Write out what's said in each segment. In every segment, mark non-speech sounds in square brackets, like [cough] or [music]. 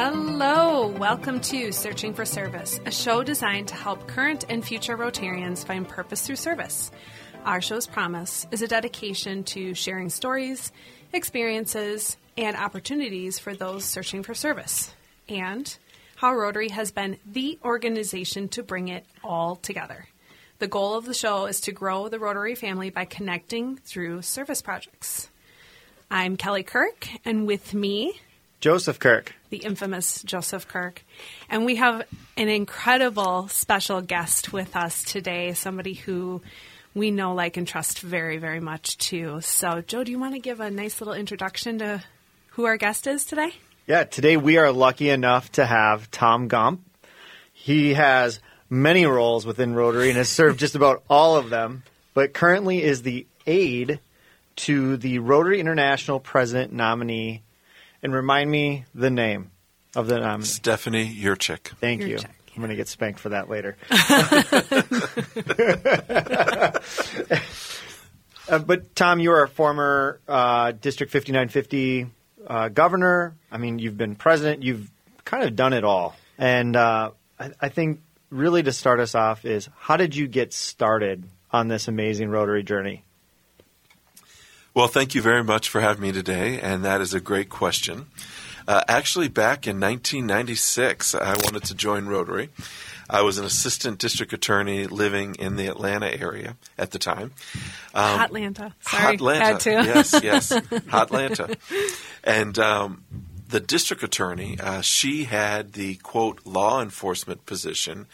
Hello, welcome to Searching for Service, a show designed to help current and future Rotarians find purpose through service. Our show's promise is a dedication to sharing stories, experiences, and opportunities for those searching for service, and how Rotary has been the organization to bring it all together. The goal of the show is to grow the Rotary family by connecting through service projects. I'm Kelly Kirk, and with me Joseph Kirk. The infamous Joseph Kirk. And we have an incredible special guest with us today, somebody who we know, like, and trust very, very much too. So, Joe, do you want to give a nice little introduction to who our guest is today? Yeah, today we are lucky enough to have Tom Gump. He has many roles within Rotary and has served just about all of them, but currently is the aide to the Rotary International President nominee and remind me the name of the nominee. Stephanie Urchick. Thank you. I'm going to get spanked for that later. [laughs] uh, but Tom, you are a former uh, District 5950 uh, governor. I mean, you've been president. You've kind of done it all. And uh, I, I think really to start us off is how did you get started on this amazing Rotary journey? Well, thank you very much for having me today, and that is a great question. Uh, actually, back in 1996, I wanted to join Rotary. I was an assistant district attorney living in the Atlanta area at the time. Um, Atlanta. Sorry. Atlanta. Had to. yes, yes. [laughs] Atlanta. And um, the district attorney, uh, she had the quote law enforcement position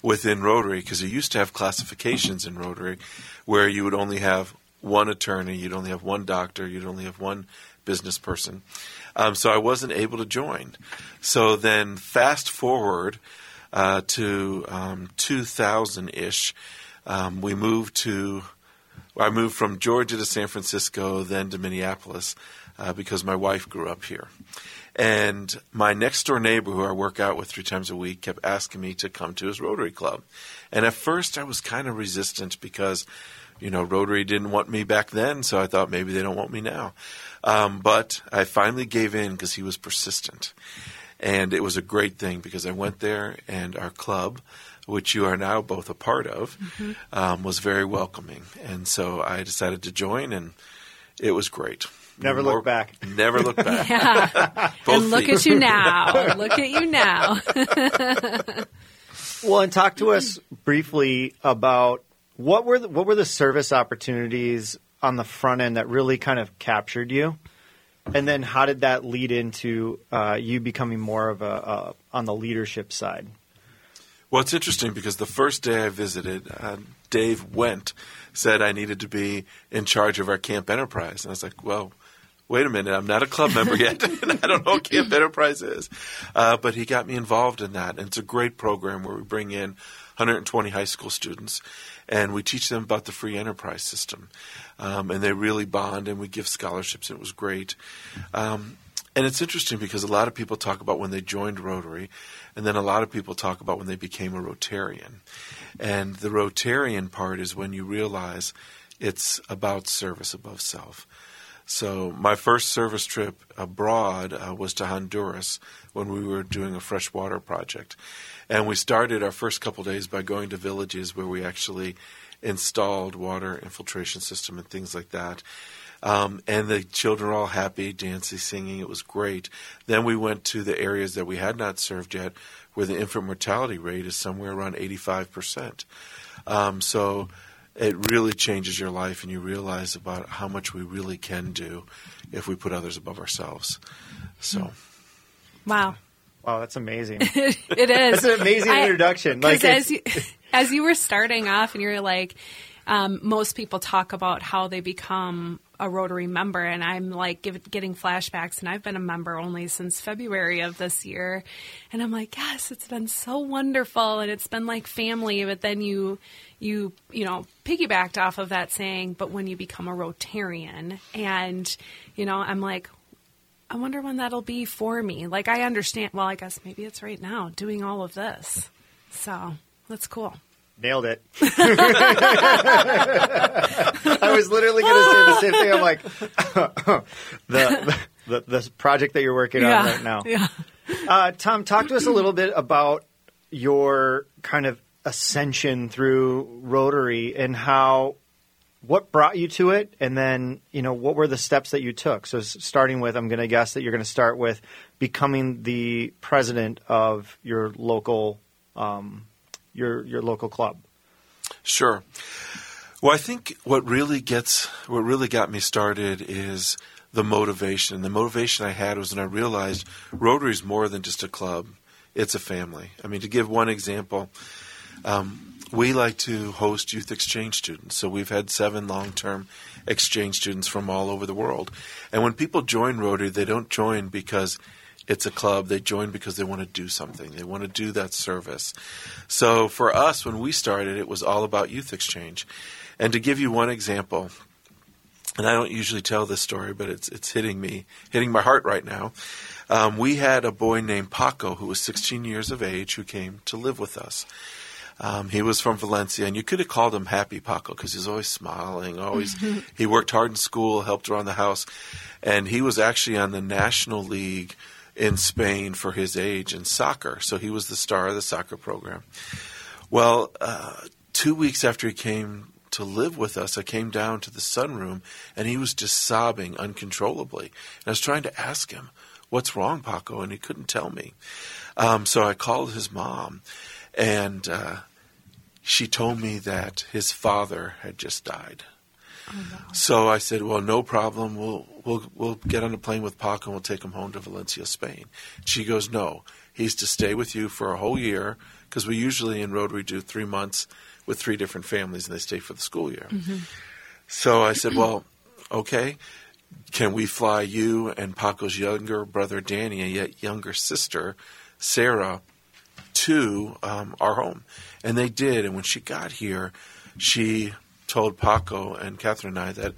within Rotary because you used to have classifications in Rotary where you would only have one attorney, you'd only have one doctor, you'd only have one business person. Um, so I wasn't able to join. So then, fast forward uh, to um, 2000 ish, um, we moved to. I moved from Georgia to San Francisco, then to Minneapolis, uh, because my wife grew up here. And my next door neighbor, who I work out with three times a week, kept asking me to come to his Rotary Club. And at first, I was kind of resistant because you know, Rotary didn't want me back then, so I thought maybe they don't want me now. Um, but I finally gave in because he was persistent. And it was a great thing because I went there and our club, which you are now both a part of, mm-hmm. um, was very welcoming. And so I decided to join, and it was great. Never More, look back. Never look back. [laughs] yeah. [laughs] and look feet. at you now. look at you now. [laughs] well, and talk to us briefly about what were the, what were the service opportunities on the front end that really kind of captured you? And then how did that lead into uh, you becoming more of a, a, on the leadership side? Well, it's interesting because the first day I visited, uh, Dave Went said I needed to be in charge of our Camp Enterprise, and I was like, well. Wait a minute, I'm not a club member yet, [laughs] and I don't know what Camp Enterprise is. Uh, but he got me involved in that, and it's a great program where we bring in 120 high school students and we teach them about the free enterprise system. Um, and they really bond, and we give scholarships. And it was great. Um, and it's interesting because a lot of people talk about when they joined Rotary, and then a lot of people talk about when they became a Rotarian. And the Rotarian part is when you realize it's about service above self. So my first service trip abroad uh, was to Honduras when we were doing a freshwater project, and we started our first couple days by going to villages where we actually installed water infiltration system and things like that. Um, and the children were all happy, dancing, singing. It was great. Then we went to the areas that we had not served yet, where the infant mortality rate is somewhere around 85%. Um, so it really changes your life and you realize about how much we really can do if we put others above ourselves. So, wow. Wow, that's amazing. [laughs] it is. That's an amazing I, introduction. Like as you, as you were starting off and you're like, um, most people talk about how they become a Rotary member, and I'm like give, getting flashbacks, and I've been a member only since February of this year, and I'm like, yes, it's been so wonderful, and it's been like family. But then you, you, you know, piggybacked off of that saying, but when you become a Rotarian, and you know, I'm like, I wonder when that'll be for me. Like, I understand. Well, I guess maybe it's right now doing all of this. So that's cool. Nailed it. [laughs] I was literally going to say the same thing. I'm like, [laughs] the, the, the project that you're working yeah. on right now. Yeah. Uh, Tom, talk to us a little bit about your kind of ascension through Rotary and how what brought you to it, and then you know what were the steps that you took. So, starting with, I'm going to guess that you're going to start with becoming the president of your local um, your your local club. Sure. Well, I think what really gets what really got me started is the motivation. The motivation I had was when I realized Rotary is more than just a club; it's a family. I mean, to give one example, um, we like to host youth exchange students. So we've had seven long-term exchange students from all over the world. And when people join Rotary, they don't join because it's a club. They join because they want to do something. They want to do that service. So for us, when we started, it was all about youth exchange. And to give you one example, and I don't usually tell this story, but it's it's hitting me, hitting my heart right now. Um, we had a boy named Paco who was 16 years of age who came to live with us. Um, he was from Valencia, and you could have called him Happy Paco because he's always smiling. Always, [laughs] he worked hard in school, helped around the house, and he was actually on the national league in Spain for his age in soccer. So he was the star of the soccer program. Well, uh, two weeks after he came to live with us, I came down to the sunroom, and he was just sobbing uncontrollably. And I was trying to ask him, "What's wrong, Paco?" And he couldn't tell me. Um, so I called his mom, and uh, she told me that his father had just died. So I said, "Well, no problem. We'll we'll we'll get on a plane with Paco and we'll take him home to Valencia, Spain." She goes, "No, he's to stay with you for a whole year because we usually in Rotary do three months with three different families and they stay for the school year." So I said, "Well, okay. Can we fly you and Paco's younger brother Danny and yet younger sister Sarah to um, our home?" And they did. And when she got here, she told Paco and Catherine and I that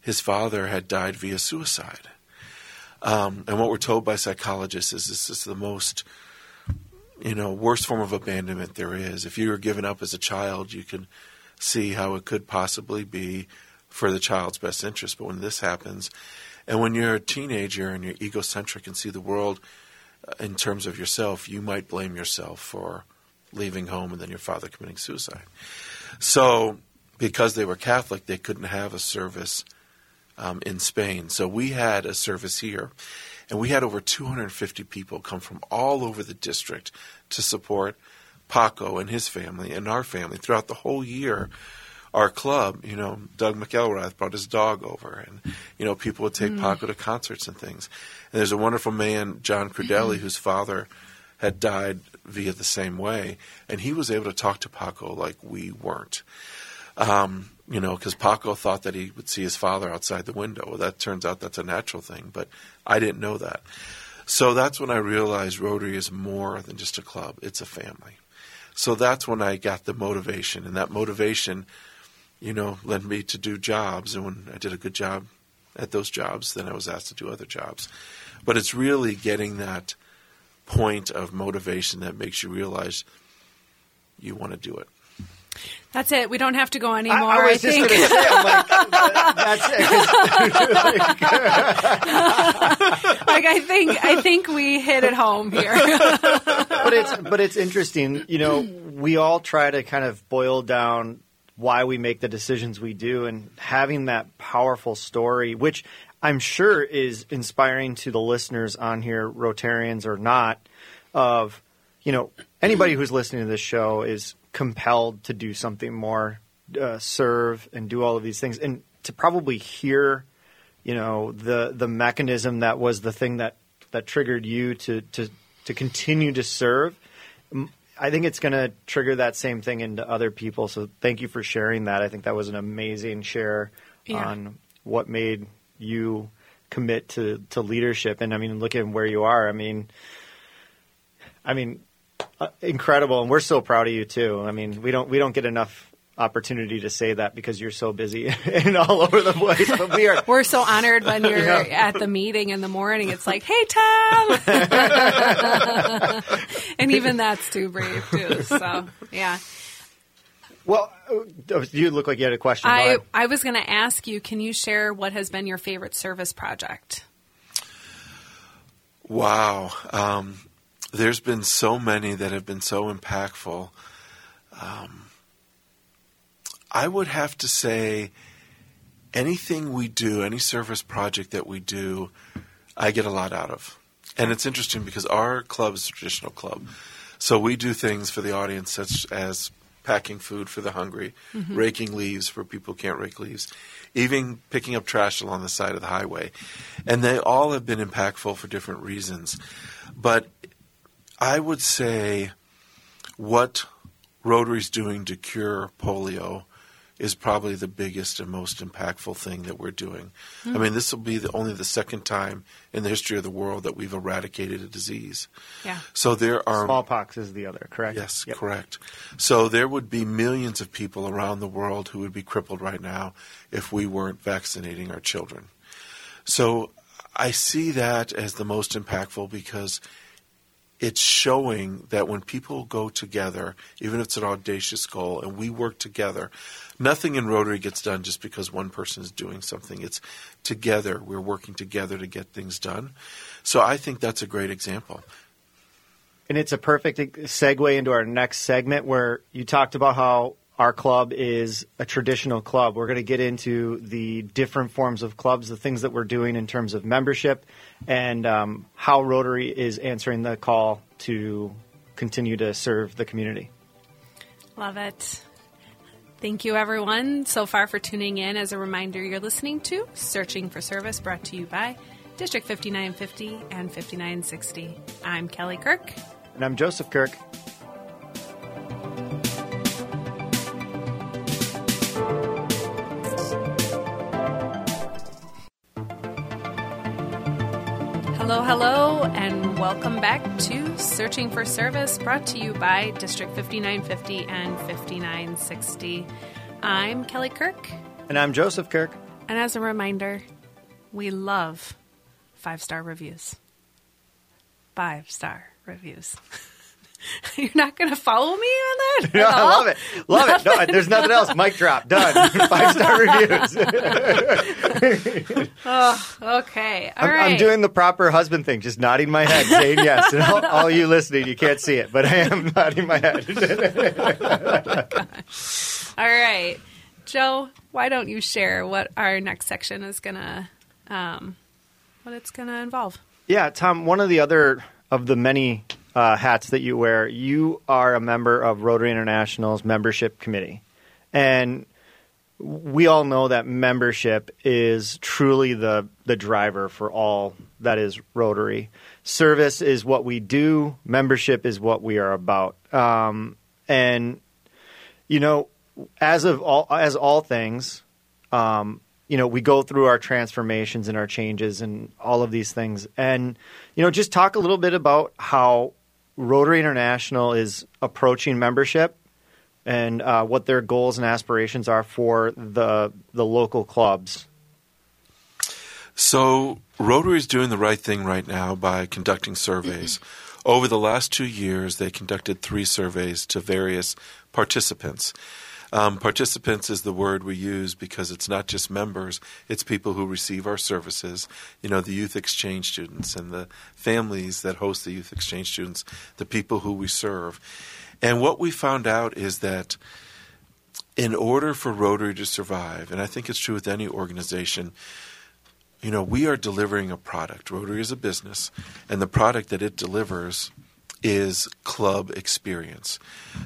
his father had died via suicide. Um, and what we're told by psychologists is this is the most, you know, worst form of abandonment there is. If you were given up as a child, you can see how it could possibly be for the child's best interest. But when this happens, and when you're a teenager and you're egocentric and see the world uh, in terms of yourself, you might blame yourself for leaving home and then your father committing suicide. So, because they were Catholic, they couldn't have a service um, in Spain. So we had a service here, and we had over 250 people come from all over the district to support Paco and his family and our family throughout the whole year. Our club, you know, Doug McElrath brought his dog over, and you know, people would take Paco to concerts and things. And there's a wonderful man, John Crudelli, whose father had died via the same way, and he was able to talk to Paco like we weren't. Um, you know, because Paco thought that he would see his father outside the window. Well, that turns out that's a natural thing, but I didn't know that. So that's when I realized Rotary is more than just a club; it's a family. So that's when I got the motivation, and that motivation, you know, led me to do jobs. And when I did a good job at those jobs, then I was asked to do other jobs. But it's really getting that point of motivation that makes you realize you want to do it. That's it. We don't have to go anymore. I I, was just think. going to say, I'm like, that's it. [laughs] like I think I think we hit it home here. but it's but it's interesting. You know, we all try to kind of boil down why we make the decisions we do, and having that powerful story, which I'm sure is inspiring to the listeners on here, Rotarians or not, of you know anybody who's listening to this show is compelled to do something more, uh, serve and do all of these things, and to probably hear you know the the mechanism that was the thing that that triggered you to to to continue to serve I think it's going to trigger that same thing into other people. So thank you for sharing that. I think that was an amazing share Yeah. on what made you commit to to leadership. And i mean look at where you are. I mean i mean incredible and we're so proud of you too i mean we don't we don't get enough opportunity to say that because you're so busy [laughs] and all over the place but we are [laughs] We're so honored when you're at the meeting in the morning. It's like, hey, Tom. [laughs] and even that's too brief, too. So, yeah. Well, uh, you look like you had a question. I. I was going to ask you can you share what has been your favorite service project? Wow. Um, there's been so many that have been so impactful. Um, I would have to say anything we do, any service project that we do, I get a lot out of. And it's interesting because our club is a traditional club. So we do things for the audience such as packing food for the hungry, raking leaves for people who can't rake leaves, even picking up trash along the side of the highway. And they all have been impactful for different reasons. But I would say what Rotary's doing to cure polio is probably the biggest and most impactful thing that we're doing. I mean, this will be the, only the second time in the history of the world that we've eradicated a disease. Yeah. So there are Smallpox is the other, correct? Yes, Yep. correct. So there would be millions of people around the world who would be crippled right now if we weren't vaccinating our children. So I see that as the most impactful because it's showing that when people go together, even if it's an audacious goal, and we work together, nothing in Rotary gets done just because one person is doing something. It's together. We're working together to get things done. So I think that's a great example. And it's a perfect segue into our next segment where you talked about how our club is a traditional club. We're going to get into the different forms of clubs, the things that we're doing in terms of membership, and um, how Rotary is answering the call to continue to serve the community. Love it. Thank you, everyone, so far for tuning in. As a reminder, you're listening to Searching for Service, brought to you by District 5950 and 5960. I'm Kelly Kirk. And I'm Joseph Kirk. Welcome back to Searching for Service, brought to you by District 5950 and 5960. I'm Kelly Kirk, And I'm Joseph Kirk. and as a reminder, we love five star reviews. Five star reviews. [laughs] [laughs] You're not going to follow me on that? [laughs] Yeah, at I love it. Love it. No, there's nothing else. Mic drop. Done. [laughs] Five star reviews. oh, Okay. all I'm, right. I'm doing the proper husband thing, just nodding my head, saying yes. And all, all you listening, you can't see it, but I am nodding my head. All right. Joe, why don't you share what our next section is going to, um, what it's going to involve? Yeah, Tom, one of the other of the many uh, hats that you wear, you are a member of Rotary International's membership committee. And we all know that membership is truly the, the driver for all that is Rotary. Service is what we do, membership is what we are about. Um, and, you know, as of all, as all things, um, you know, we go through our transformations and our changes and all of these things. And, you know, just talk a little bit about how Rotary International is approaching membership and uh, what their goals and aspirations are for the the local clubs. So Rotary is doing the right thing right now by conducting surveys. Over the last two years, they conducted three surveys to various participants. Um, participants is the word we use because it's not just members, it's people who receive our services, you know, the youth exchange students and the families that host the youth exchange students, the people who we serve. And what we found out is that in order for Rotary to survive, and I think it's true with any organization, you know, we are delivering a product. Rotary is a business, and the product that it delivers is club experience.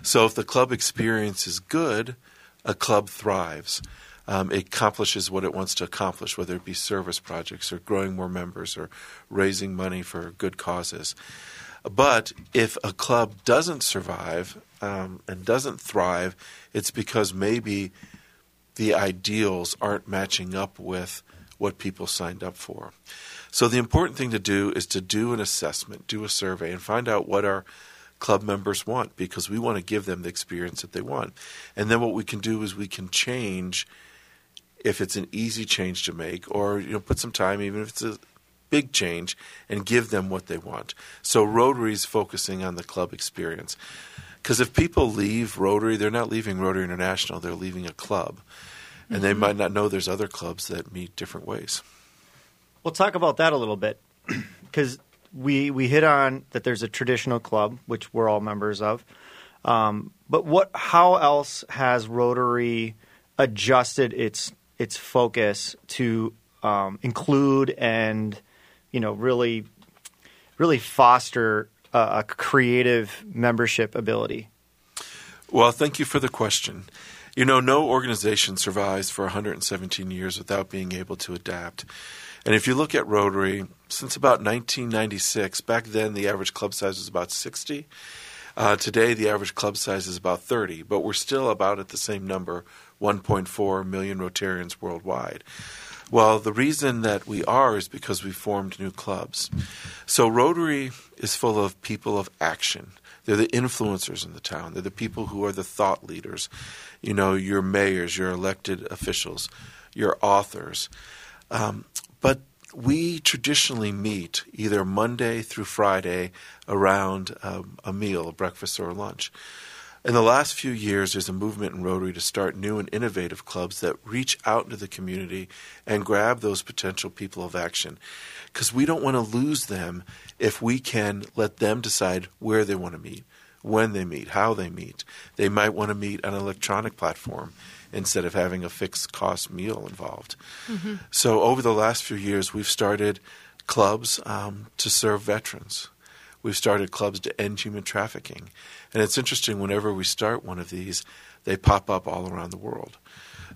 So if the club experience is good, a club thrives. Um, it accomplishes what it wants to accomplish, whether it be service projects or growing more members or raising money for good causes. But if a club doesn't survive um, and doesn't thrive, it's because maybe the ideals aren't matching up with what people signed up for. So the important thing to do is to do an assessment, do a survey, and find out what our club members want because we want to give them the experience that they want. And then what we can do is we can change if it's an easy change to make or you know put some time even if it's a big change and give them what they want. So Rotary is focusing on the club experience. Because if people leave Rotary, they're not leaving Rotary International, they're leaving a club. And they mm-hmm. might not know there's other clubs that meet different ways. We'll talk about that a little bit because we we hit on that there's a traditional club which we're all members of. Um, but what? How else has Rotary adjusted its its focus to um, include and you know really really foster a, a creative membership ability? Well, thank you for the question. You know, no organization survives for 117 years without being able to adapt. And if you look at Rotary, since about 1996, back then the average club size was about 60. Uh, today, the average club size is about 30, but we're still about at the same number 1.4 million Rotarians worldwide. Well, the reason that we are is because we formed new clubs. So Rotary is full of people of action. They're the influencers in the town. They're the people who are the thought leaders. You know, your mayors, your elected officials, your authors. Um, but we traditionally meet either Monday through Friday around um, a meal, breakfast or lunch. In the last few years, there's a movement in Rotary to start new and innovative clubs that reach out into the community and grab those potential people of action. Because we don't want to lose them if we can let them decide where they want to meet, when they meet, how they meet. They might want to meet on an electronic platform instead of having a fixed cost meal involved. Mm-hmm. So, over the last few years, we've started clubs um, to serve veterans. We've started clubs to end human trafficking. And it's interesting, whenever we start one of these, they pop up all around the world.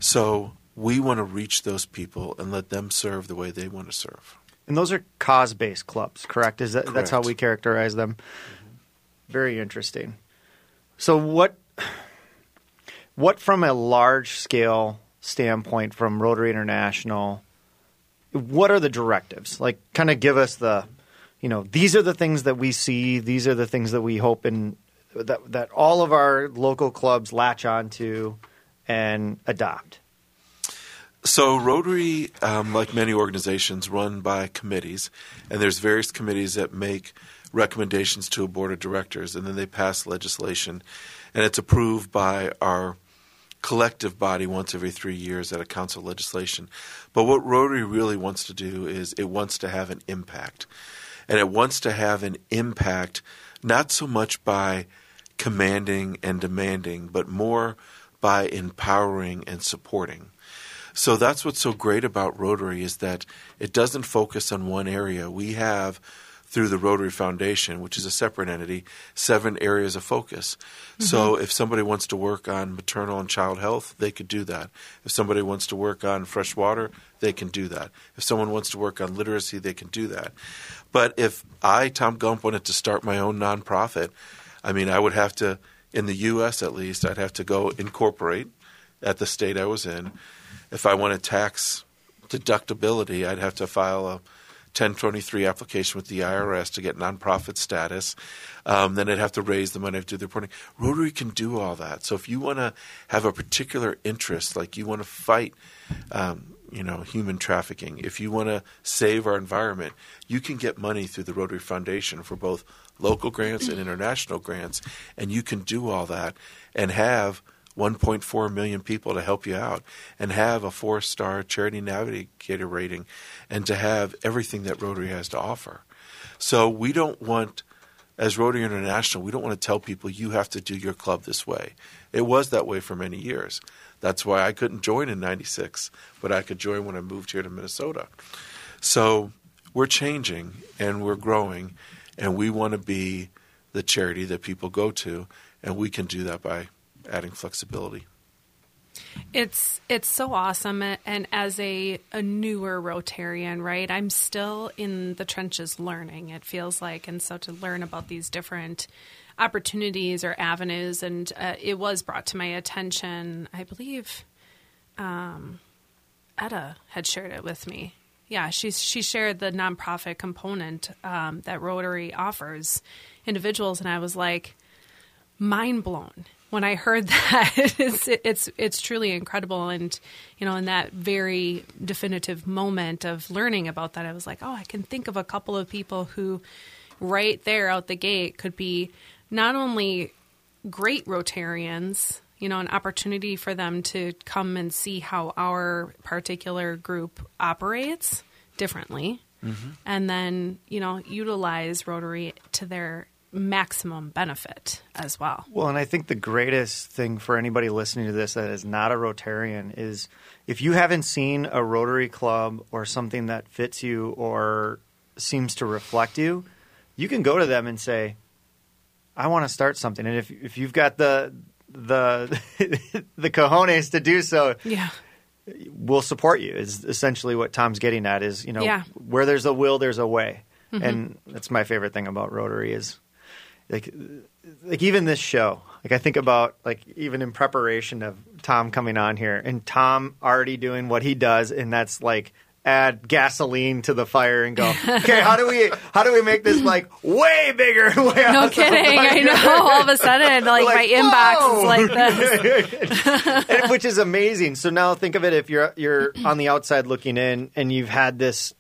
So we want to reach those people and let them serve the way they want to serve. And those are cause-based clubs, correct? Is that correct. that's how we characterize them? Mm-hmm. Very interesting. So what what from a large scale standpoint from Rotary International, what are the directives? Like kind of give us the you know, these are the things that we see, these are the things that we hope and that that all of our local clubs latch onto and adopt. So Rotary, um, like many organizations, run by committees, and there's various committees that make recommendations to a board of directors, and then they pass legislation, and it's approved by our collective body once every three years at a council legislation. But what Rotary really wants to do is it wants to have an impact, and it wants to have an impact not so much by commanding and demanding, but more by empowering and supporting. So that's what's so great about Rotary is that it doesn't focus on one area. We have through the Rotary Foundation, which is a separate entity, seven areas of focus. Mm-hmm. So if somebody wants to work on maternal and child health, they could do that. If somebody wants to work on fresh water, they can do that. If someone wants to work on literacy, they can do that. But if I, Tom Gump, wanted to start my own nonprofit, I mean, I would have to, in the U.S. at least, I'd have to go incorporate at the state I was in. If I wanted tax deductibility, I'd have to file a 1023 application with the IRS to get nonprofit status. Um, then I'd have to raise the money to do the reporting. Rotary can do all that. So if you want to have a particular interest, like you want to fight, um, you know, human trafficking, if you want to save our environment, you can get money through the Rotary Foundation for both local grants and international grants, and you can do all that and have 1.4 million people to help you out and have a four star charity navigator rating and to have everything that Rotary has to offer. So we don't want, as Rotary International, we don't want to tell people you have to do your club this way. It was that way for many years. That's why I couldn't join in 96, but I could join when I moved here to Minnesota. So we're changing and we're growing and we want to be the charity that people go to, and we can do that by adding flexibility. It's it's so awesome, and as a a newer Rotarian, right? I'm still in the trenches learning. It feels like, and so to learn about these different opportunities or avenues, and uh, it was brought to my attention. I believe um, Etta had shared it with me yeah, she's she shared the nonprofit component um, that Rotary offers individuals, and I was like mind blown when I heard [laughs] that. it's, it's it's truly incredible, and you know, in that very definitive moment of learning about that, I was like, oh, I can think of a couple of people who, right there out the gate, could be not only great Rotarians you know, an opportunity for them to come and see how our particular group operates differently. Mm-hmm. and then you know utilize Rotary to their maximum benefit as well. Well, and I think the greatest thing for anybody listening to this that is not a Rotarian is if you haven't seen a Rotary Club or something that fits you or seems to reflect you, you can go to them and say, "I want to start something." And if if you've got the the [laughs] the cojones to do so, Yeah. we'll support you. Is essentially what Tom's getting at. Is you know Yeah. where there's a will, there's a way, mm-hmm. and that's my favorite thing about Rotary is like like even this show. Like I think about like even in preparation of Tom coming on here and Tom already doing what he does, and that's like add gasoline to the fire and go [laughs] okay how do we how do we make this like way bigger way No awesome?" kidding. I [laughs] know. All of a sudden, like, Like, my inbox is like [laughs] this. Which is amazing. So now think of it if you're you're on the outside looking in and you've had this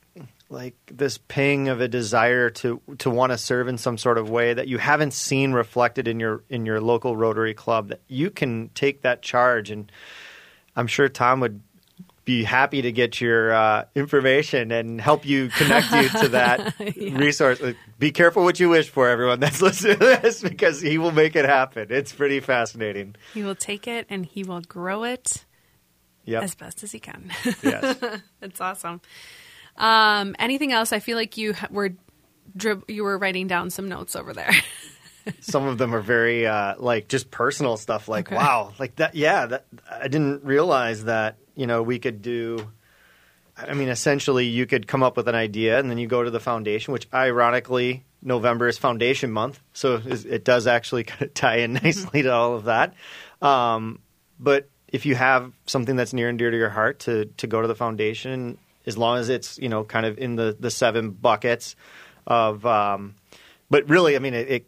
like this ping of a desire to to want to serve in some sort of way that you haven't seen reflected in your in your local Rotary club that you can take that charge and I'm sure Tom would be happy to get your uh, information and help you connect you to that [laughs] resource. Uh, Be careful what you wish for, everyone that's [laughs] listening to this, because he will make it happen. It's pretty fascinating. He will take it and he will grow it Yep. as best as he can. yes. [laughs] It's awesome. Um, anything else? I feel like you were drib- you were writing down some notes over there. some of them are very uh, like just personal stuff like Okay. wow like that yeah that i didn't realize that you know we could do i mean essentially you could come up with an idea and then you go to the foundation which ironically november is foundation month so it does actually [laughs] kind of tie in nicely to all of that um, but if you have something that's near and dear to your heart to to go to the foundation as long as it's you know kind of in the the seven buckets of um, but really, I mean, it, it,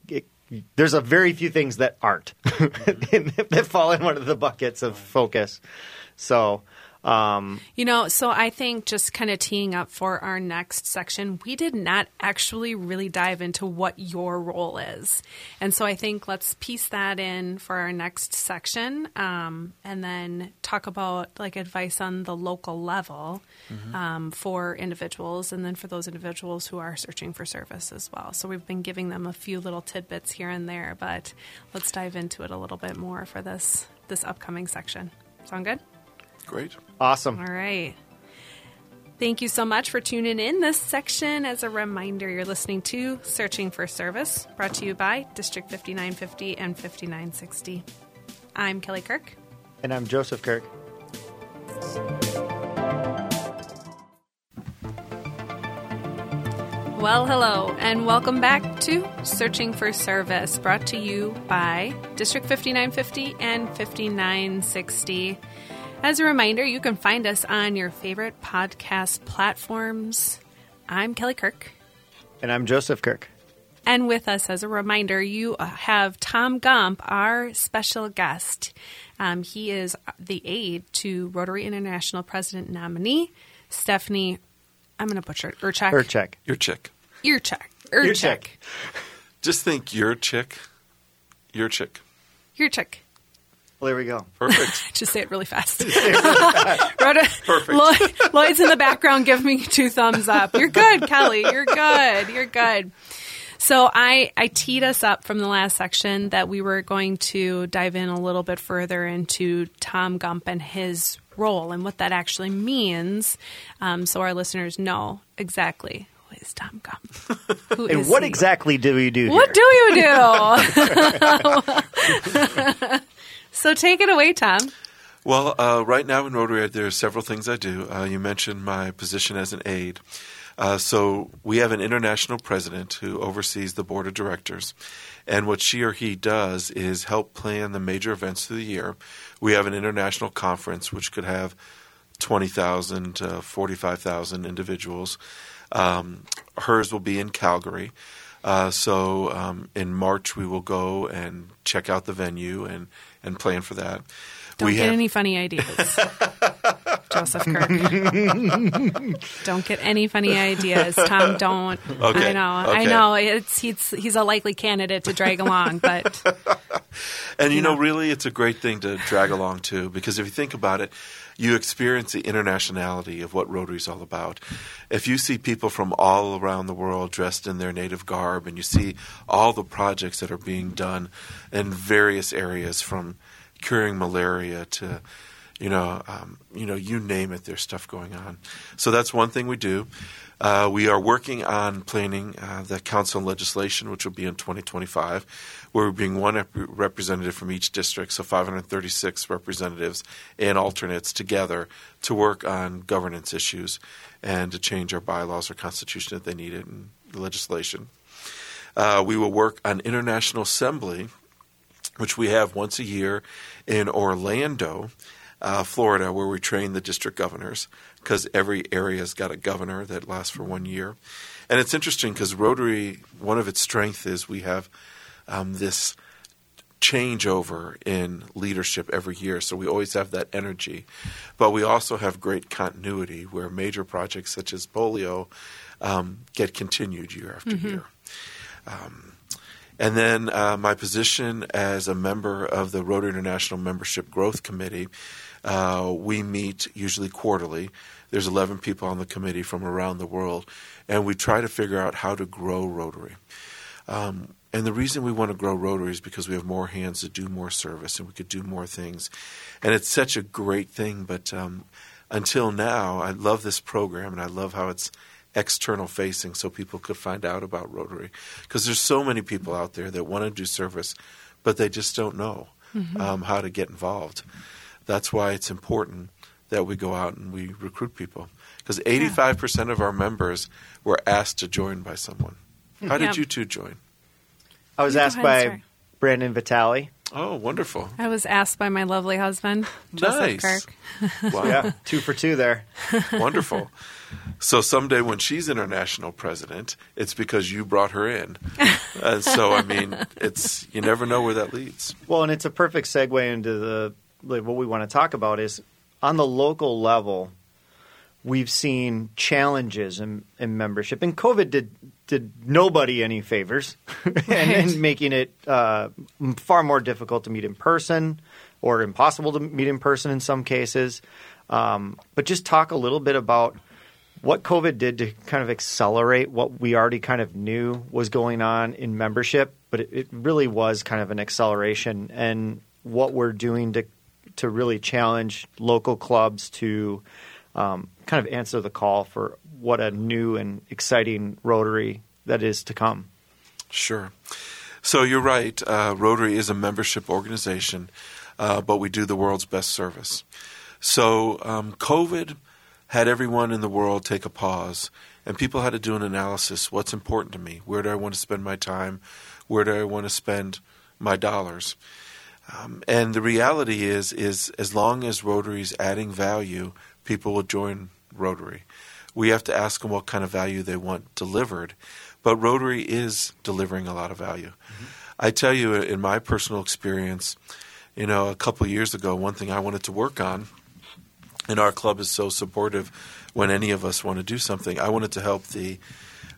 it there's a very few things that aren't [laughs] that fall in one of the buckets of focus. So, um, You know, so I think just kind of teeing up for our next section, we did not actually really dive into what your role is. And so I think let's piece that in for our next section um, and then talk about like advice on the local level um, for individuals and then for those individuals who are searching for service as well. So we've been giving them a few little tidbits here and there, but let's dive into it a little bit more for this this upcoming section. Sound good? Great. awesome. All right. Thank you so much for tuning in this section. As a reminder, you're listening to Searching for Service, brought to you by District 5950 and 5960. I'm Kelly Kirk. And I'm Joseph Kirk. Well, hello, and welcome back to Searching for Service, brought to you by District 5950 and 5960. As a reminder, you can find us on your favorite podcast platforms. I'm Kelly Kirk. And I'm Joseph Kirk. And with us, as a reminder, you have Tom Gump, our special guest. Um, he is the aide to Rotary International President nominee Stephanie. I'm going to butcher it. Urchak. Urchek. Your chick. Earcheck. Urchek. Urchek. Just think your chick. Your chick. Earcheck. Well, there we go. Perfect. [laughs] Just say it really fast. [laughs] Rhoda, Perfect. Lloyd, Lloyd's in the background. Give me two thumbs up. You're good, Kelly. You're good. You're good. So I, I teed us up from the last section that we were going to dive in a little bit further into Tom Gump and his role and what that actually means, um, so our listeners know exactly who is Tom Gump. Who And is what he? exactly do you do What here? do you do? [laughs] so take it away, Tom. Well, uh, right now in Rotary, there are several things I do. Uh, you mentioned my position as an aide. Uh, so we have an international president who oversees the board of directors. And what she or he does is help plan the major events of the year. We have an international conference which could have 20,000 to 45,000 individuals. Um, hers will be in Calgary. Uh, so um, in March, we will go and check out the venue and, and plan for that. Don't we get have, any funny ideas, [laughs] Joseph Kirk. don't get any funny ideas, Tom. Don't. Okay, I know. I know. It's he's he's a likely candidate to drag along, but [laughs] And you know, know. really, it's a great thing to drag along too, because if you think about it, you experience the internationality of what Rotary is all about. If you see people from all around the world dressed in their native garb, and you see all the projects that are being done in various areas, from curing malaria to you know, um, you know, you name it. There's stuff going on. So that's one thing we do. Uh, we are working on planning uh, the council and legislation, which will be in 2025, where we're being one rep- representative from each district, so 536 representatives and alternates together to work on governance issues and to change our bylaws or constitution if they need it and legislation. Uh, we will work on international assembly, which we have once a year in Orlando uh, Florida, where we train the district governors, because every area's got a governor that lasts for one year. And it's interesting because Rotary, one of its strengths is we have um, this changeover in leadership every year, so we always have that energy. But we also have great continuity where major projects such as polio um, get continued year after year. Um, and then uh, my position as a member of the Rotary International Membership Growth Committee, uh, we meet usually quarterly. There's 11 people on the committee from around the world, and we try to figure out how to grow Rotary. Um, and the reason we want to grow Rotary is because we have more hands to do more service and we could do more things. And it's such a great thing, but um, until now, I love this program and I love how it's external facing so people could find out about Rotary. Because there's so many people out there that want to do service, but they just don't know um, how to get involved. That's why it's important that we go out and we recruit people. Because 85% of our members were asked to join by someone. Hmm. How did Yeah. you two join? I was asked by sorry. Brandon Vitale. Oh, wonderful. I was asked by my lovely husband, Joseph Nice. Kirk. Wow. Yeah, two for two there. [laughs] Wonderful. So someday when she's international president, it's because you brought her in. and [laughs] uh, so I mean, it's you never know where that leads. Well, and it's a perfect segue into the like, what we want to talk about is on the local level. We've seen challenges in, in membership, and COVID did did nobody any favors, [laughs] and, and making it uh, far more difficult to meet in person, or impossible to meet in person in some cases. Um, but just talk a little bit about what COVID did to kind of accelerate what we already kind of knew was going on in membership, but it, it really was kind of an acceleration and what we're doing to to really challenge local clubs to um, kind of answer the call for what a new and exciting Rotary that is to come. Sure. So you're right. Uh, Rotary is a membership organization, uh, but we do the world's best service. So um, COVID had everyone in the world take a pause, and people had to do an analysis. What's important to me? Where do I want to spend my time? Where do I want to spend my dollars? Um, and the reality is, is as long as Rotary is adding value, people will join Rotary. We have to ask them what kind of value they want delivered, but Rotary is delivering a lot of value. I tell you, in my personal experience, you know, a couple of years ago, one thing I wanted to work on, and our club is so supportive when any of us want to do something. I wanted to help the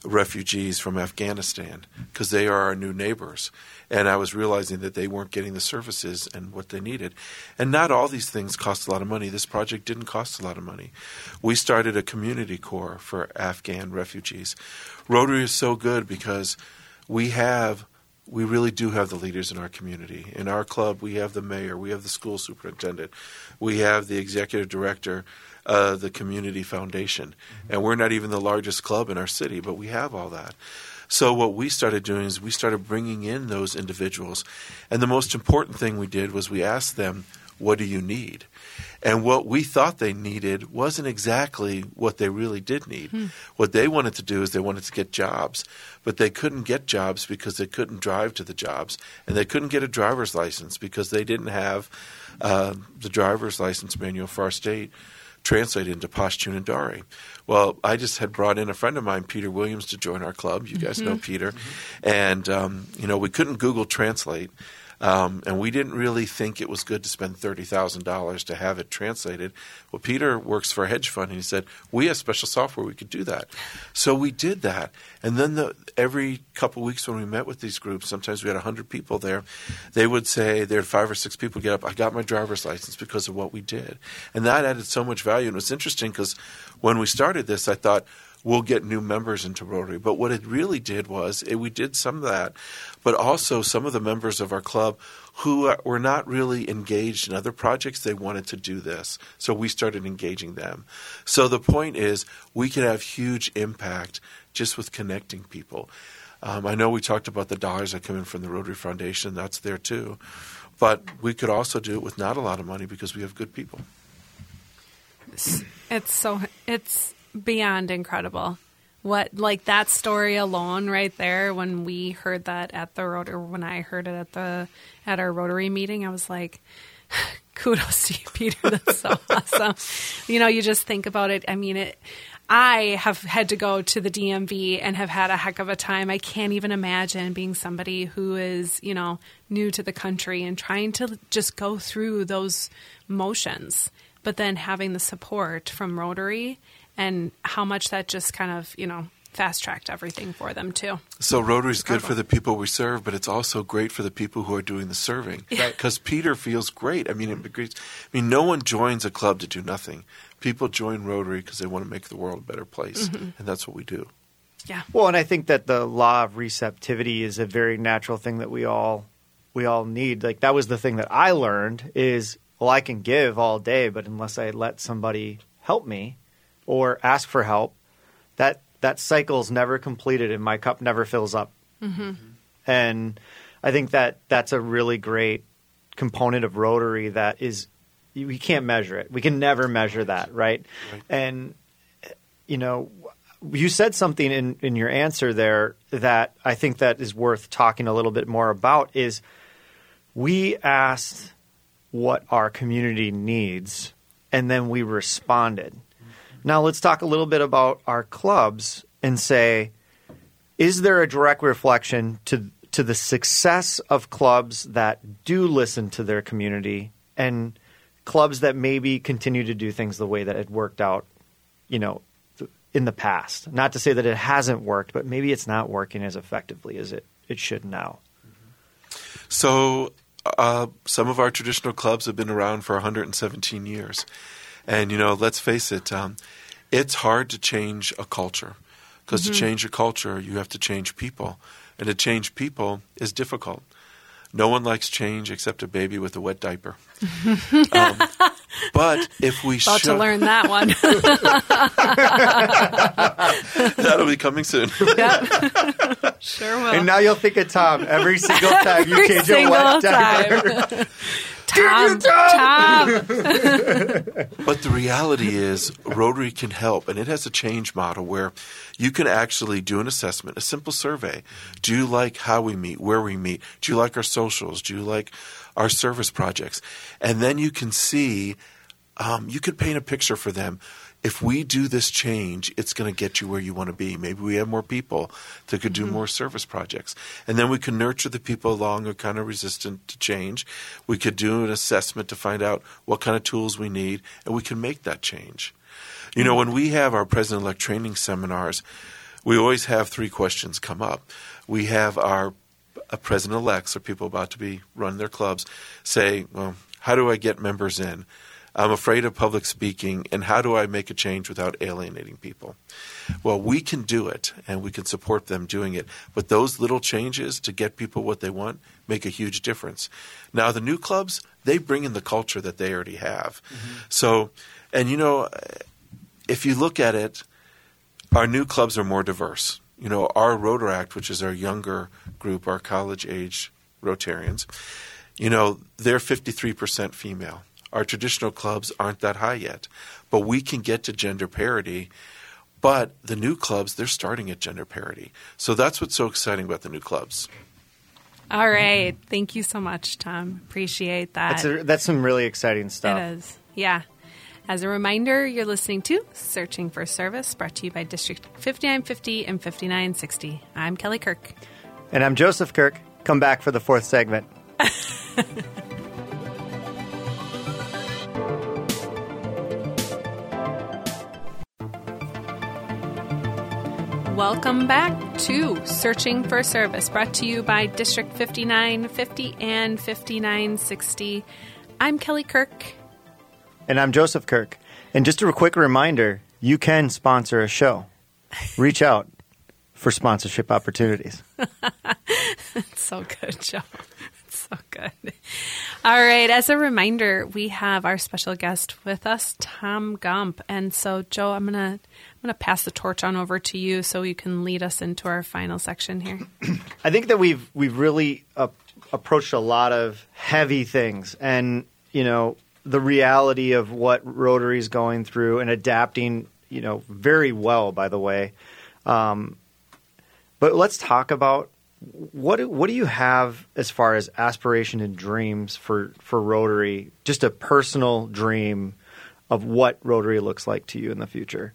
refugees from Afghanistan because they are our new neighbors. And I was realizing that they weren't getting the services and what they needed. And not all these things cost a lot of money. This project didn't cost a lot of money. We started a community corps for Afghan refugees. Rotary is so good because we have we really do have the leaders in our community. In our club, we have the mayor, we have the school superintendent, we have the executive director of the community foundation. Mm-hmm. And we're not even the largest club in our city, but we have all that. So what we started doing is we started bringing in those individuals. And the most important thing we did was we asked them, what do you need? And what we thought they needed wasn't exactly what they really did need. Hmm. What they wanted to do is they wanted to get jobs, but they couldn't get jobs because they couldn't drive to the jobs, and they couldn't get a driver's license because they didn't have uh, the driver's license manual for our state translated into Pashtun and Dari. Well, I just had brought in a friend of mine, Peter Williams, to join our club. You guys know Peter, and um, you know we couldn't Google Translate. Um, and we didn't really think it was good to spend thirty thousand dollars to have it translated. Well, Peter works for a hedge fund, and he said we have special software we could do that. So we did that, and then the, every couple of weeks when we met with these groups, sometimes we had hundred people there. They would say there had five or six people get up. I got my driver's license because of what we did, and that added so much value. And it was interesting because when we started this, I thought we'll get new members into Rotary. But what it really did was it, we did some of that, but also some of the members of our club who were not really engaged in other projects, they wanted to do this. So we started engaging them. So the point is, we can have huge impact just with connecting people. Um, I know we talked about the dollars that come in from the Rotary Foundation, that's there too. But we could also do it with not a lot of money because we have good people. It's so it's beyond incredible. What like that story alone right there when we heard that at the or when I heard it at the at our Rotary meeting, I was like [sighs] kudos to you, [laughs] Peter. That's so [laughs] awesome. You know, you just think about it. I mean, it. I have had to go to the DMV and have had a heck of a time. I can't even imagine being somebody who is, you know, new to the country and trying to just go through those motions, but then having the support from Rotary and how much that just kind of, you know, fast tracked everything for them too. So Rotary is good for the people we serve, but it's also great for the people who are doing the serving. Because Peter feels great. I mean, it agrees. I mean, no one joins a club to do nothing. People join Rotary because they want to make the world a better place, Mm-hmm. and that's what we do. Yeah. Well, and I think that the law of receptivity is a very natural thing that we all we all need. Like that was the thing that I learned is well, I can give all day, but unless I let somebody help me or ask for help, that that cycle's never completed and my cup never fills up. Mm-hmm. And I think that that's a really great component of Rotary that is we can't measure it. We can never measure that, right? Right. And you know, you said something in, in your answer there that I think that is worth talking a little bit more about is we asked what our community needs and then we responded. Now let's talk a little bit about our clubs and say is there a direct reflection to to the success of clubs that do listen to their community and clubs that maybe continue to do things the way that it worked out, you know, in the past. Not to say that it hasn't worked, but maybe it's not working as effectively as it, it should now. So, uh, some of our traditional clubs have been around for 117 years. And, you know, let's face it, um, it's hard to change a culture. Because to change a culture, you have to change people. And to change people is difficult. No one likes change except a baby with a wet diaper. [laughs] um, but if we About show, to learn that one. [laughs] that'll be coming soon. [laughs] sure will. And now you'll think of Tom every single time you change a single wet diaper. Time. Tom, Tom. [laughs] But the reality is, Rotary can help, and it has a change model where you can actually do an assessment, a simple survey. Do you like how we meet, where we meet? Do you like our socials? Do you like our service projects? And then you can see, um, you could paint a picture for them. If we do this change, it's going to get you where you want to be. Maybe we have more people that could do more service projects. And then we can nurture the people along who are kind of resistant to change. We could do an assessment to find out what kind of tools we need, and we can make that change. You know, when we have our president elect training seminars, we always have three questions come up. We have our uh, president elects, or people about to be run their clubs, say, Well, how do I get members in? I'm afraid of public speaking, and how do I make a change without alienating people? Well, we can do it, and we can support them doing it. But those little changes to get people what they want make a huge difference. Now, the new clubs, they bring in the culture that they already have. Mm-hmm. So, and you know, if you look at it, our new clubs are more diverse. You know, our Rotaract, which is our younger group, our college age Rotarians, you know, they're 53% female. Our traditional clubs aren't that high yet, but we can get to gender parity. But the new clubs, they're starting at gender parity. So that's what's so exciting about the new clubs. All right. Thank you so much, Tom. Appreciate that. That's, a, that's some really exciting stuff. It is. Yeah. As a reminder, you're listening to Searching for Service, brought to you by District 5950 and 5960. I'm Kelly Kirk. And I'm Joseph Kirk. Come back for the fourth segment. [laughs] Welcome back to Searching for Service, brought to you by District 5950 and 5960. I'm Kelly Kirk. And I'm Joseph Kirk. And just a quick reminder you can sponsor a show. Reach out for sponsorship opportunities. [laughs] It's so good, Joe. [laughs] So good. All right. As a reminder, we have our special guest with us, Tom Gump. And so, Joe, I'm gonna I'm gonna pass the torch on over to you so you can lead us into our final section here. [clears throat] I think that we've we've really uh, approached a lot of heavy things, and you know the reality of what Rotary is going through and adapting, you know, very well. By the way, um, but let's talk about what what do you have as far as aspiration and dreams for for Rotary? Just a personal dream of what Rotary looks like to you in the future.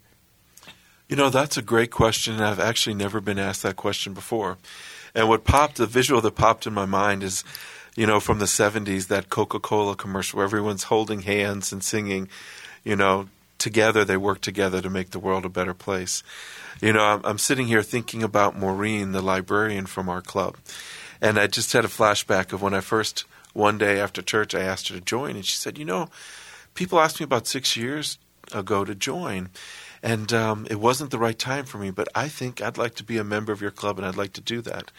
You know, that's a great question. I've actually never been asked that question before. And what popped, the visual that popped in my mind is, you know, from the 70s, that Coca Cola commercial where everyone's holding hands and singing, you know, together they work together to make the world a better place. You know, I'm, I'm sitting here thinking about Maureen, the librarian from our club. And I just had a flashback of when I first, one day after church, I asked her to join. And she said, You know, people asked me about six years ago to join. And um, it wasn't the right time for me, but I think I'd like to be a member of your club and I'd like to do that.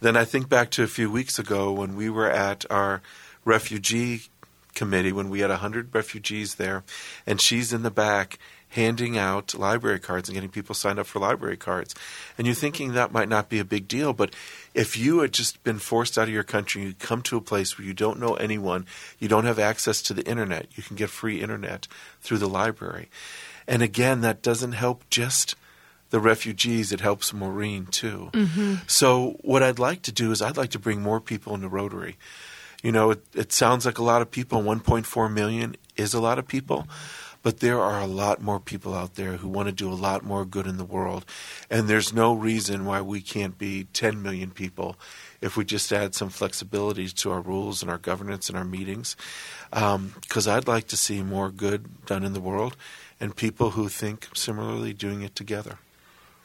Then I think back to a few weeks ago when we were at our refugee committee, when we had 100 refugees there, and she's in the back handing out library cards and getting people signed up for library cards. And you're thinking that might not be a big deal, but if you had just been forced out of your country, you come to a place where you don't know anyone, you don't have access to the internet, you can get free internet through the library. And again, that doesn't help just the refugees, it helps Maureen too. Mm-hmm. So, what I'd like to do is, I'd like to bring more people into Rotary. You know, it, it sounds like a lot of people. 1.4 million is a lot of people, but there are a lot more people out there who want to do a lot more good in the world. And there's no reason why we can't be 10 million people if we just add some flexibility to our rules and our governance and our meetings. Um, because I'd like to see more good done in the world and people who think similarly doing it together.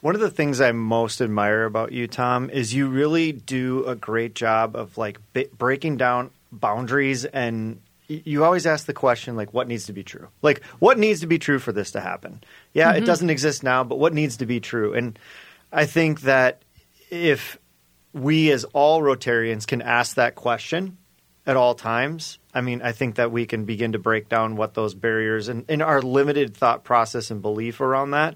One of the things I most admire about you, Tom, is you really do a great job of like b- breaking down boundaries and y- you always ask the question like what needs to be true? Like what needs to be true for this to happen? Yeah, it mm-hmm. doesn't exist now, but what needs to be true? And I think that if we as all Rotarians can ask that question at all times, I mean, I think that we can begin to break down what those barriers and, and our limited thought process and belief around that.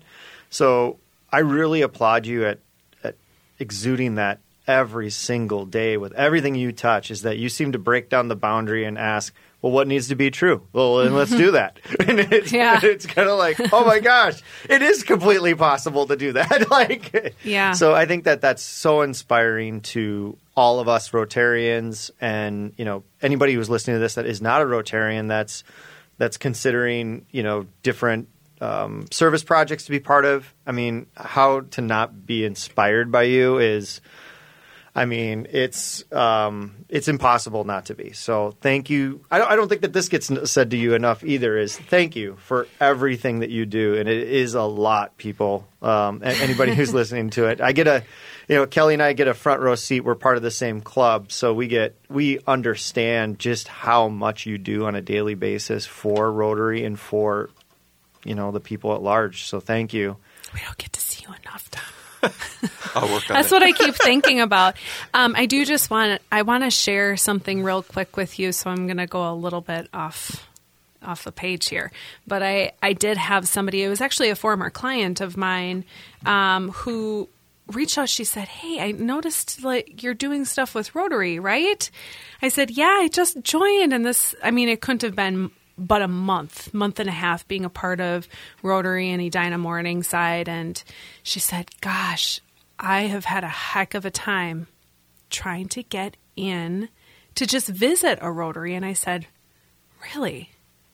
So I really applaud you at, at exuding that every single day with everything you touch is that you seem to break down the boundary and ask, well, what needs to be true? Well, then let's do [laughs] that. [laughs] and it's, Yeah. [laughs] it's kind of like, oh my gosh, it is completely possible to do that. like, Yeah. So I think that that's so inspiring to all of us Rotarians, and you know anybody who's listening to this that is not a Rotarian that's that's considering you know different um, service projects to be part of. I mean, how to not be inspired by you is. I mean, it's um, it's impossible not to be. So, thank you. I don't, I don't think that this gets said to you enough either. Is thank you for everything that you do, and it is a lot, people. Um, anybody who's [laughs] listening to it, I get a, you know, Kelly and I get a front row seat. We're part of the same club, so we get we understand just how much you do on a daily basis for Rotary and for, you know, the people at large. So, thank you. We don't get to see you enough, Tom. [laughs] I'll work on That's that. what I keep thinking about. Um, I do just want I want to share something real quick with you, so I'm going to go a little bit off off the page here. But I I did have somebody. It was actually a former client of mine um, who reached out. She said, "Hey, I noticed like you're doing stuff with Rotary, right?" I said, "Yeah, I just joined." And this, I mean, it couldn't have been but a month, month and a half being a part of Rotary and Edina Morningside. And she said, Gosh, I have had a heck of a time trying to get in to just visit a Rotary. And I said, Really?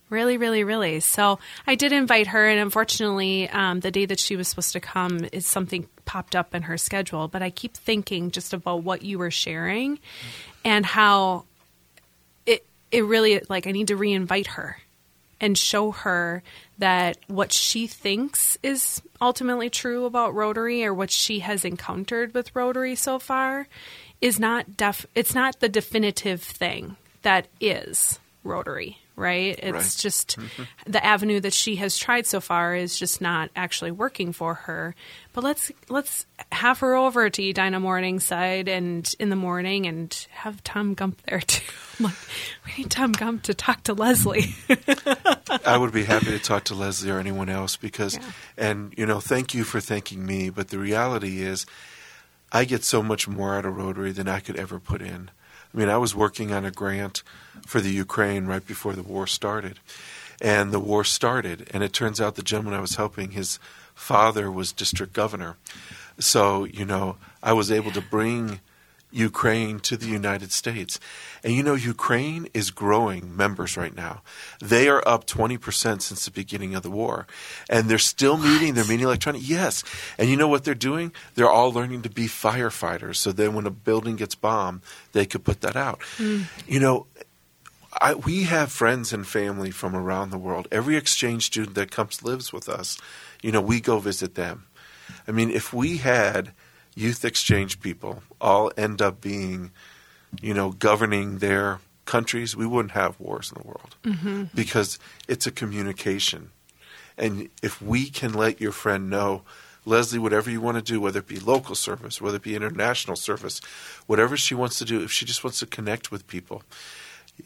Really, really, really. So I did invite her, and unfortunately, um, the day that she was supposed to come is something popped up in her schedule. But I keep thinking just about what you were sharing and how it really like I need to reinvite her and show her that what she thinks is ultimately true about Rotary or what she has encountered with Rotary so far is not def it's not the definitive thing that is Rotary, right? It's Right. just mm-hmm. the avenue that she has tried so far is just not actually working for her. But let's let's have her over to Edina Morningside and in the morning and have Tom Gump there too. [laughs] I'm like, we need Tom Gump to talk to Leslie. I would be happy to talk to Leslie or anyone else because, Yeah. and you know, thank you for thanking me. But the reality is, I get so much more out of Rotary than I could ever put in. I mean, I was working on a grant for the Ukraine right before the war started. And the war started, and it turns out the gentleman I was helping, his father was district governor. So, you know, I was able to bring Ukraine to the United States. And you know, Ukraine is growing members right now. They are up 20% since the beginning of the war. And they're still meeting, they're meeting electronic. Yes. And you know what they're doing? They're all learning to be firefighters. So then when a building gets bombed, they could put that out. Hmm. You know, I, we have friends and family from around the world. Every exchange student that comes lives with us. You know, we go visit them. I mean, if we had youth exchange people all end up being, you know, governing their countries, we wouldn't have wars in the world mm-hmm. because it's a communication. And if we can let your friend know, Leslie, whatever you want to do, whether it be local service, whether it be international service, whatever she wants to do, if she just wants to connect with people,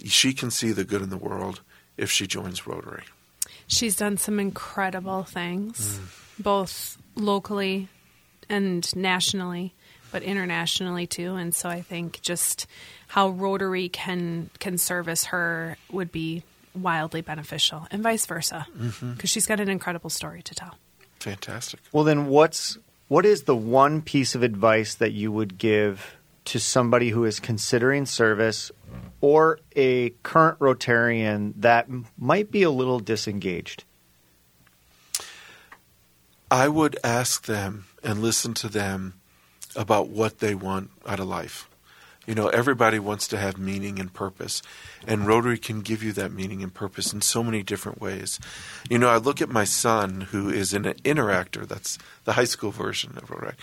she can see the good in the world if she joins Rotary. She's done some incredible things, mm. both locally and nationally, but internationally too. And so I think just how Rotary can can service her would be wildly beneficial, and vice versa, mm-hmm. because she's got an incredible story to tell. Fantastic. Well, then, what's what is the one piece of advice that you would give to somebody who is considering service or a current Rotarian that might be a little disengaged? I would ask them and listen to them about what they want out of life. You know, everybody wants to have meaning and purpose, and Rotary can give you that meaning and purpose in so many different ways. You know, I look at my son, who is an interactor, that's the high school version of Rotary,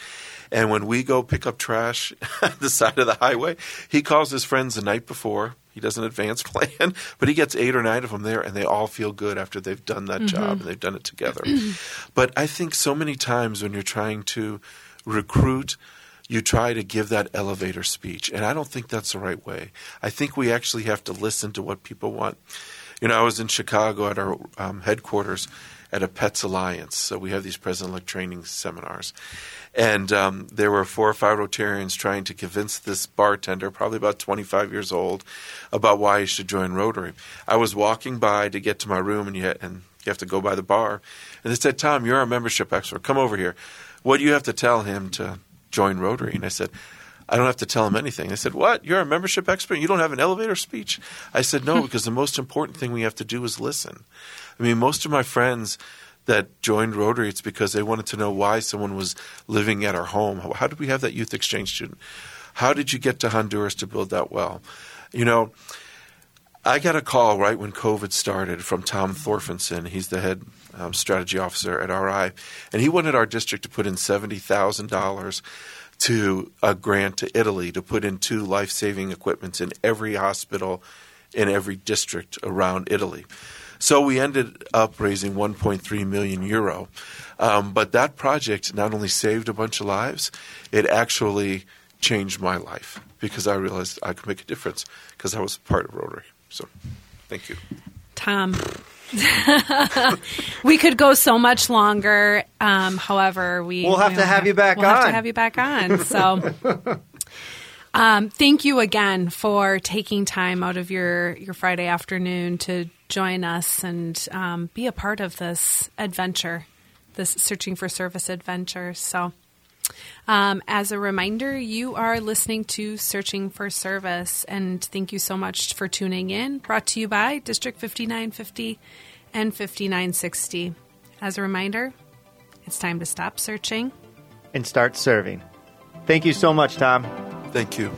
and when we go pick up trash [laughs] at the side of the highway, he calls his friends the night before. He does an advance [laughs] plan, but he gets eight or nine of them there, and they all feel good after they've done that job and they've done it together. [clears throat] but I think so many times when you're trying to recruit, you try to give that elevator speech, and I don't think that's the right way. I think we actually have to listen to what people want. You know, I was in Chicago at our um, headquarters at a Pets Alliance, so we have these president-elect training seminars, and um, there were four or five Rotarians trying to convince this bartender, probably about 25 years old, about why he should join Rotary. I was walking by to get to my room, and you had, and you have to go by the bar, and they said, "Tom, you're our membership expert. Come over here. What do you have to tell him to join Rotary?" And I said. I don't have to tell him anything. They said, What? You're a membership expert? You don't have an elevator speech? I said, No, [laughs] because the most important thing we have to do is listen. I mean, most of my friends that joined Rotary, it's because they wanted to know why someone was living at our home. How, did we have that youth exchange student? How did you get to Honduras to build that well? You know, I got a call right when COVID started from Tom Thorfinson. He's the head um, strategy officer at RI, and he wanted our district to put in seventy thousand dollars to a grant to Italy to put in two life saving equipments in every hospital in every district around Italy. So we ended up raising 1.3 million euro. Um, but that project not only saved a bunch of lives, it actually changed my life because I realized I could make a difference because I was part of Rotary. So thank you. Tom. [laughs] we could go so much longer. Um, however, we We'll have we to don't have you back we'll have to on. have you back on. So, [laughs] um, thank you again for taking time out of your your Friday afternoon to join us and um, be a part of this adventure, this searching for service adventure. So. Um, as a reminder, you are listening to Searching for Service, and thank you so much for tuning in. Brought to you by District 5950 and 5960. As a reminder, it's time to stop searching. And start serving. Thank you so much, Tom. Thank you.